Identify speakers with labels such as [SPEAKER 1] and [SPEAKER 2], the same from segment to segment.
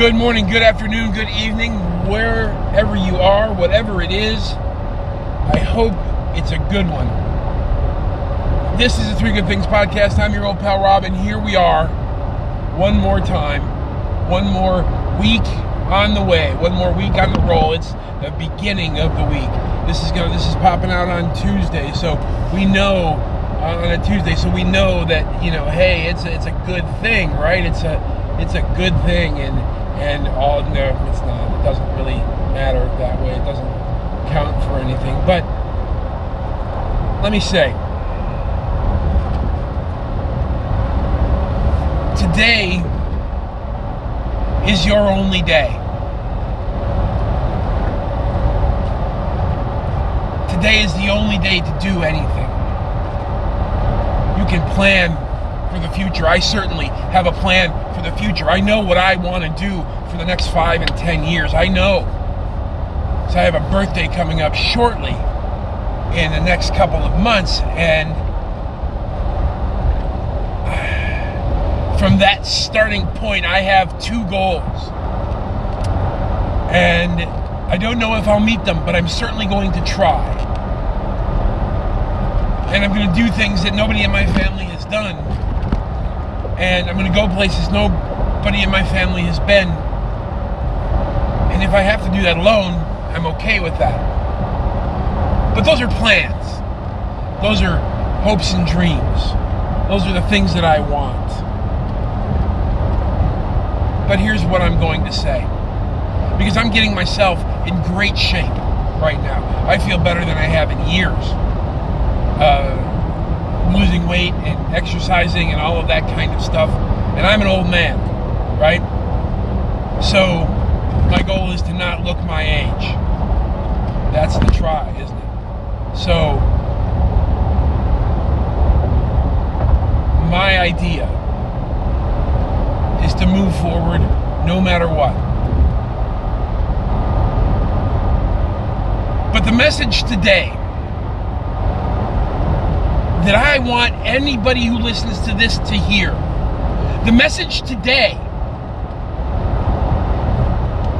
[SPEAKER 1] Good morning, good afternoon, good evening, wherever you are, whatever it is. I hope it's a good one. This is the Three Good Things podcast. I'm your old pal Rob, and here we are, one more time, one more week on the way, one more week on the roll. It's the beginning of the week. This is going. This is popping out on Tuesday, so we know uh, on a Tuesday, so we know that you know, hey, it's a, it's a good thing, right? It's a it's a good thing, and and all no, it's not. It doesn't really matter that way. It doesn't count for anything. But let me say, today is your only day. Today is the only day to do anything. You can plan for the future. I certainly have a plan for the future. I know what I want to do for the next five and ten years. I know. So I have a birthday coming up shortly in the next couple of months, and from that starting point, I have two goals. And I don't know if I'll meet them, but I'm certainly going to try. And I'm going to do things that nobody in my family has done. And I'm going to go places nobody in my family has been. And if I have to do that alone, I'm okay with that. But those are plans. Those are hopes and dreams. Those are the things that I want. But here's what I'm going to say. Because I'm getting myself in great shape right now. I feel better than I have in years. Uh, losing weight and exercising and all of that kind of stuff. And I'm an old man, right? So my goal is to not look my age. That's the try, isn't it? So my idea is to move forward no matter what. But the message today that I want anybody who listens to this to hear, the message today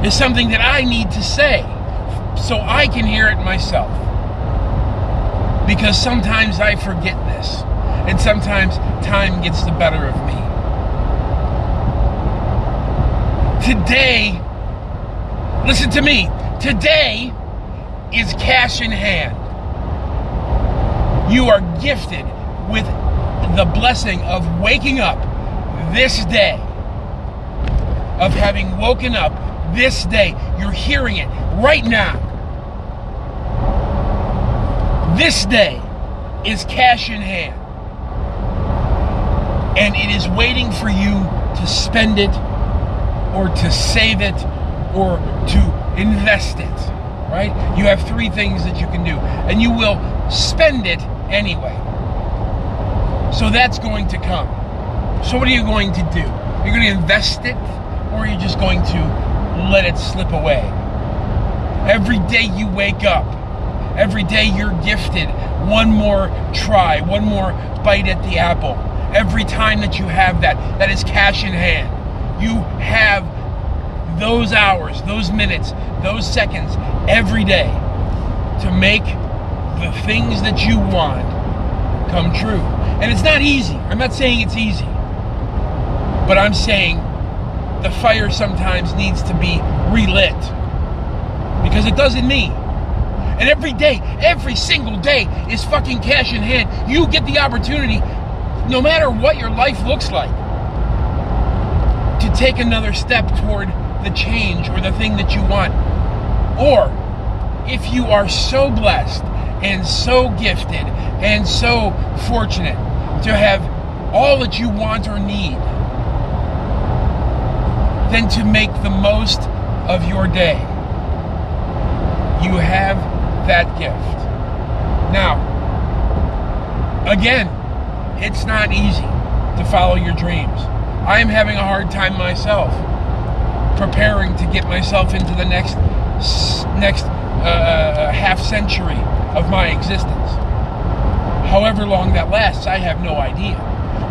[SPEAKER 1] is something that I need to say so I can hear it myself. Because sometimes I forget this, and sometimes time gets the better of me. Today, listen to me, today is cash in hand. You are gifted with the blessing of waking up this day, of having woken up this day. You're hearing it right now. This day is cash in hand. And it is waiting for you to spend it or to save it or to invest it. Right? You have three things that you can do. And you will spend it anyway. So that's going to come. So what are you going to do? You're going to invest it or are you just going to let it slip away? Every day you wake up, every day you're gifted one more try, one more bite at the apple. Every time that you have that, that is cash in hand. You have those hours, those minutes, those seconds every day to make the things that you want come true. And it's not easy. I'm not saying it's easy. But I'm saying the fire sometimes needs to be relit. Because it doesn't me. And every day, every single day is fucking cash in hand. You get the opportunity, no matter what your life looks like, to take another step toward the change or the thing that you want. Or if you are so blessed and so gifted and so fortunate to have all that you want or need, then to make the most of your day. You have that gift. Now, again, it's not easy to follow your dreams. I am having a hard time myself preparing to get myself into the next next uh, half century of my existence. However long that lasts, I have no idea.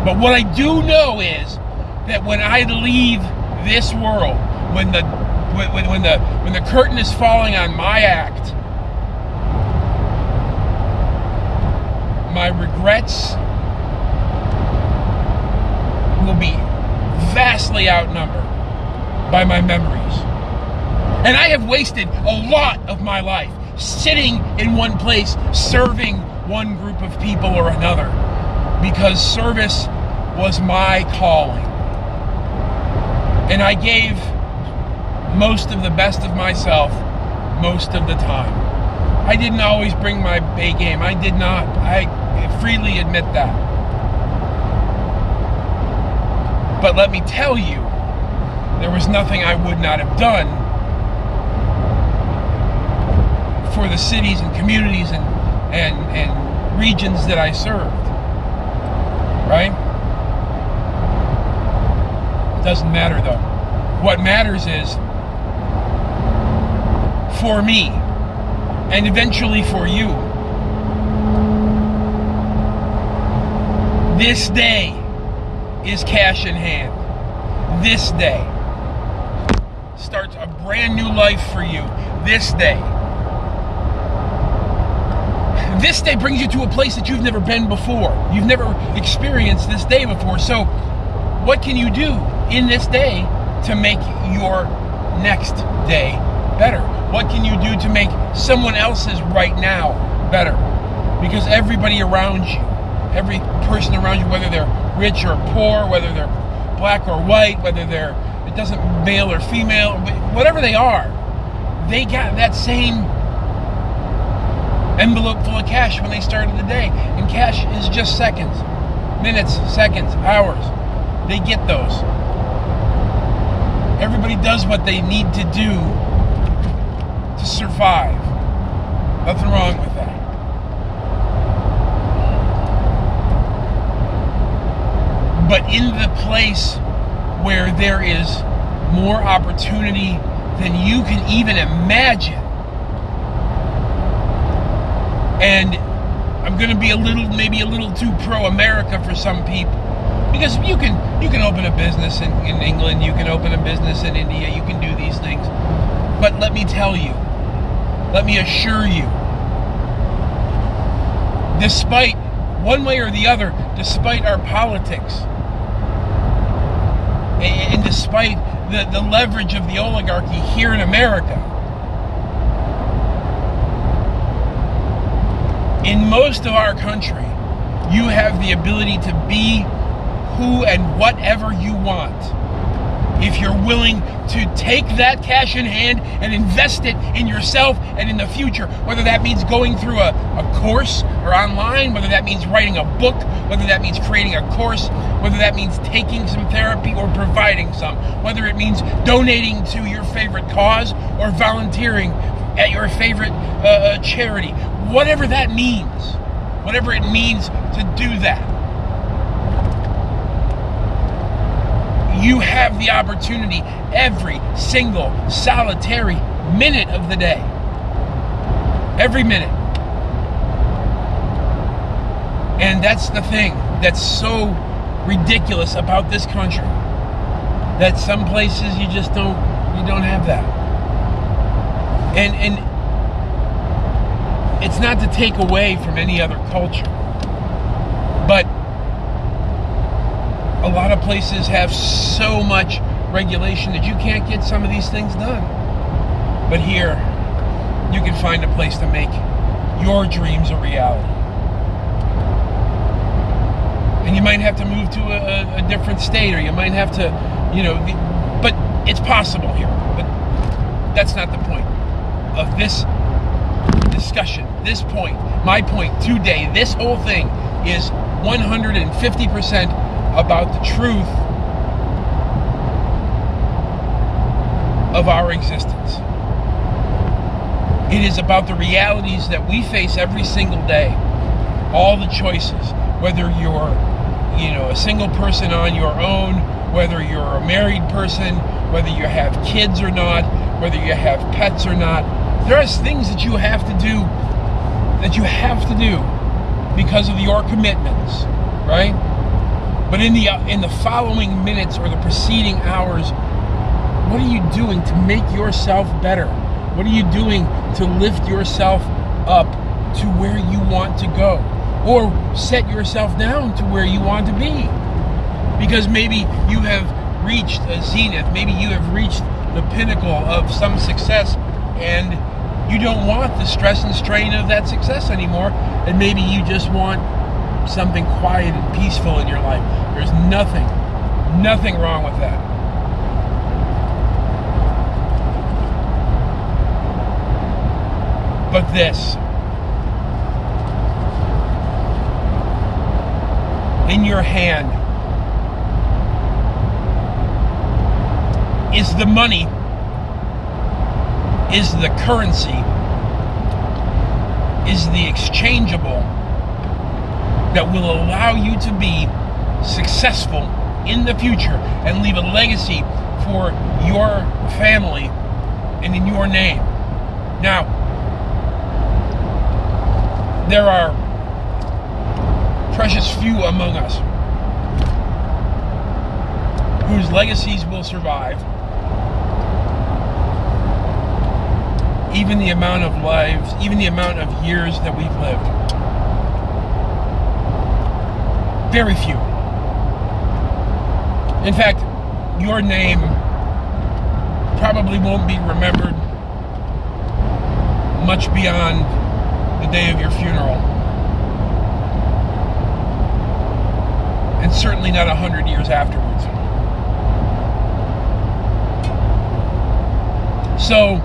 [SPEAKER 1] But what I do know is that when I leave this world, when the when, when the when the curtain is falling on my act, my regrets will be vastly outnumbered by my memories. And I have wasted a lot of my life sitting in one place, serving one group of people or another, because service was my calling. And I gave most of the best of myself most of the time. I didn't always bring my A game. I did not. I freely admit that. But let me tell you, there was nothing I would not have done for the cities and communities and, and, and regions that I served. Right? Doesn't matter though. What matters is for me and eventually for you. This day is cash in hand. This day starts a brand new life for you. This day. This day brings you to a place that you've never been before. You've never experienced this day before. So, what can you do in this day to make your next day better? What can you do to make someone else's right now better? Because everybody around you, every person around you, whether they're rich or poor, whether they're black or white, whether they're it doesn't male or female, whatever they are, they got that same envelope full of cash when they started the day. And cash is just seconds, minutes, seconds, hours. They get those. Everybody does what they need to do to survive. Nothing wrong with that. But in the place where there is more opportunity than you can even imagine, and I'm going to be a little, maybe a little too pro-America for some people, because you can you can open a business in, in England, you can open a business in India, you can do these things. But let me tell you, let me assure you, despite one way or the other, despite our politics, and despite the, the leverage of the oligarchy here in America, in most of our country, you have the ability to be who and whatever you want. If you're willing to take that cash in hand and invest it in yourself and in the future, whether that means going through a, a course or online, whether that means writing a book, whether that means creating a course, whether that means taking some therapy or providing some, whether it means donating to your favorite cause or volunteering at your favorite uh, uh charity, whatever that means, whatever it means to do that you have the opportunity every single solitary minute of the day. Every minute. And that's the thing that's so ridiculous about this country. That some places you just don't you don't have that. And and it's not to take away from any other culture. But a lot of places have so much regulation that you can't get some of these things done. But here, you can find a place to make your dreams a reality. And you might have to move to a, a different state, or you might have to, you know, but it's possible here. But that's not the point of this discussion. This point, my point today, this whole thing is 150% about the truth of our existence. It is about the realities that we face every single day. All the choices, whether you're, you know, a single person on your own, whether you're a married person, whether you have kids or not, whether you have pets or not. There are things that you have to do that you have to do because of your commitments? But in the uh, in the following minutes or the preceding hours, what are you doing to make yourself better? What are you doing to lift yourself up to where you want to go? Or set yourself down to where you want to be? Because maybe you have reached a zenith, maybe you have reached the pinnacle of some success and you don't want the stress and strain of that success anymore and maybe you just want something quiet and peaceful in your life there's nothing nothing wrong with that but this. In your hand is the money, is the currency, is the exchangeable that will allow you to be successful in the future and leave a legacy for your family and in your name. Now, there are precious few among us whose legacies will survive. Even the amount of lives, even the amount of years that we've lived. Very few. In fact, your name probably won't be remembered much beyond the day of your funeral. And certainly not a hundred years afterwards. So,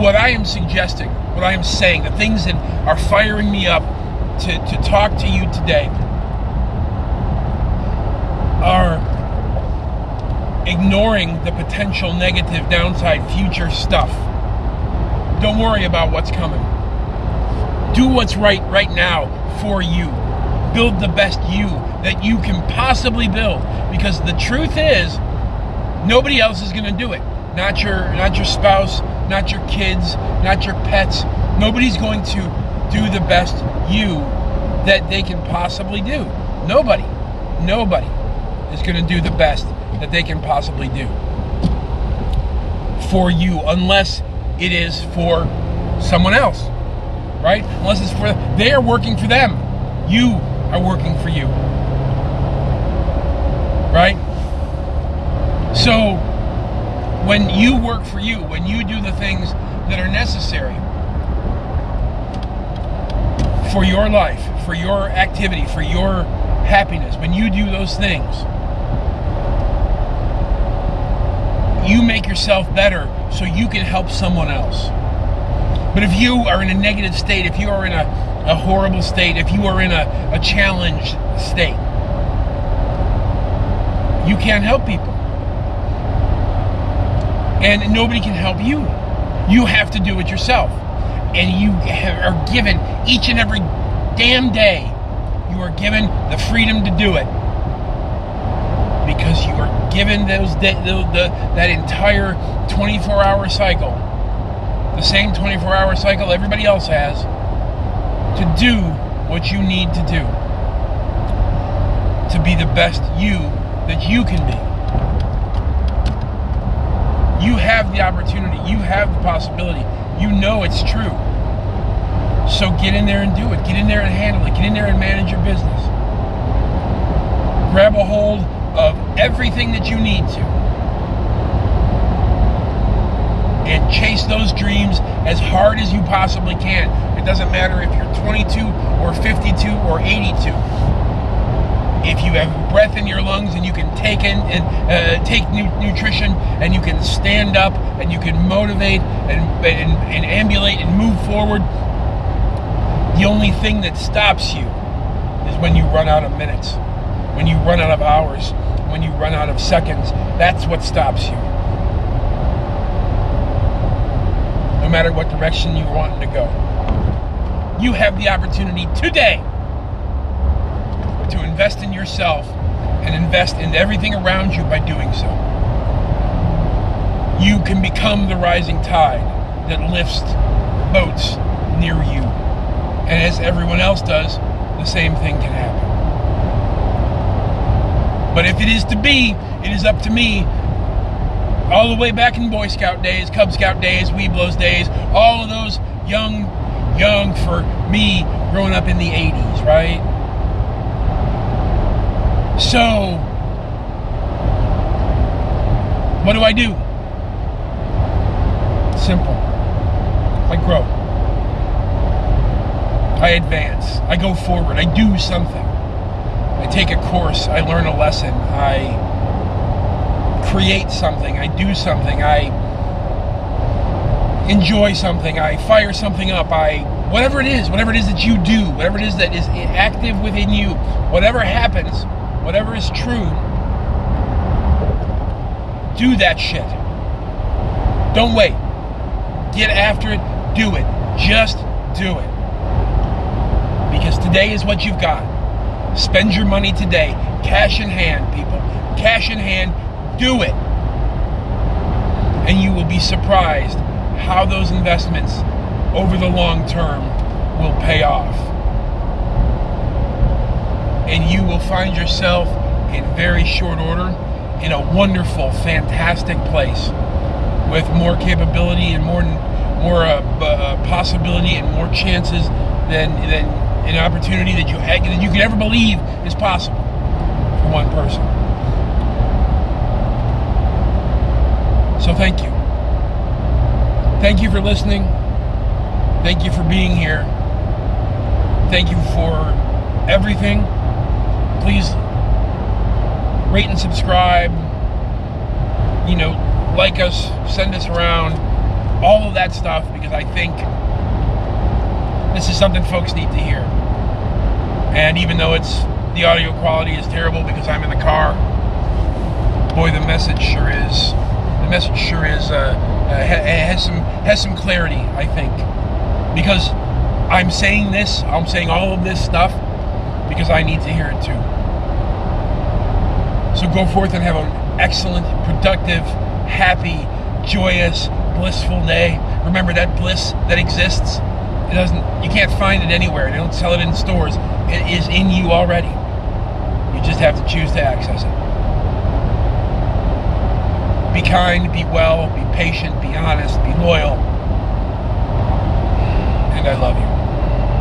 [SPEAKER 1] what I am suggesting, what I am saying, the things that are firing me up to, to talk to you today are ignoring the potential negative downside future stuff don't worry about what's coming. Do what's right right now for you. Build the best you that you can possibly build because the truth is nobody else is going to do it. Not your not your spouse, not your kids, not your pets. Nobody's going to do the best you that they can possibly do. Nobody. Nobody is going to do the best that they can possibly do for you unless it is for someone else, right? Unless it's for they are working for them, you are working for you, right? So when you work for you, when you do the things that are necessary for your life, for your activity, for your happiness, when you do those things, you make yourself better so you can help someone else. But if you are in a negative state, if you are in a, a horrible state, if you are in a, a challenged state, you can't help people. And nobody can help you. You have to do it yourself. And you are given each and every damn day, you are given the freedom to do it. Because you are given those the, the, that entire 24 hour cycle, the same 24 hour cycle everybody else has, to do what you need to do. To be the best you that you can be. You have the opportunity, you have the possibility, you know it's true. So get in there and do it. Get in there and handle it. Get in there and manage your business. Grab a hold of everything that you need to. And chase those dreams as hard as you possibly can. It doesn't matter if you're 22 or 52 or 82. If you have breath in your lungs and you can take in and uh, take nu- nutrition and you can stand up and you can motivate and, and, and ambulate and move forward, the only thing that stops you is when you run out of minutes, when you run out of hours, when you run out of seconds. That's what stops you. No matter what direction you want to go. You have the opportunity today to invest in yourself and invest in everything around you by doing so. You can become the rising tide that lifts boats near you. And as everyone else does, the same thing can happen. But if it is to be, it is up to me. All the way back in Boy Scout days, Cub Scout days, Webelos days, all of those young, young for me growing up in the 80s, right? So, what do I do? I grow. I advance. I go forward. I do something. I take a course. I learn a lesson. I create something. I do something. I enjoy something. I fire something up. I whatever it is, whatever it is that you do, whatever it is that is active within you, whatever happens, whatever is true, do that shit. Don't wait. Get after it. Do it. Just do it. Because today is what you've got. Spend your money today. Cash in hand, people. Cash in hand. Do it. And you will be surprised how those investments over the long term will pay off. And you will find yourself in very short order in a wonderful, fantastic place with more capability and more more uh, uh, possibility and more chances than than an opportunity that you had, that you could ever believe is possible for one person. So thank you. Thank you for listening. Thank you for being here. Thank you for everything. Please rate and subscribe. You know, like us, send us around, all of that stuff because I think this is something folks need to hear. And even though it's the audio quality is terrible because I'm in the car, boy, the message sure is. The message sure is uh, uh, has some has some clarity. I think because I'm saying this, I'm saying all of this stuff because I need to hear it too. So go forth and have an excellent, productive, happy, joyous, blissful day. Remember that bliss that exists. It doesn't. You can't find it anywhere. They don't sell it in stores. It is in you already. You just have to choose to access it. Be kind, be well, be patient, be honest, be loyal. And I love you.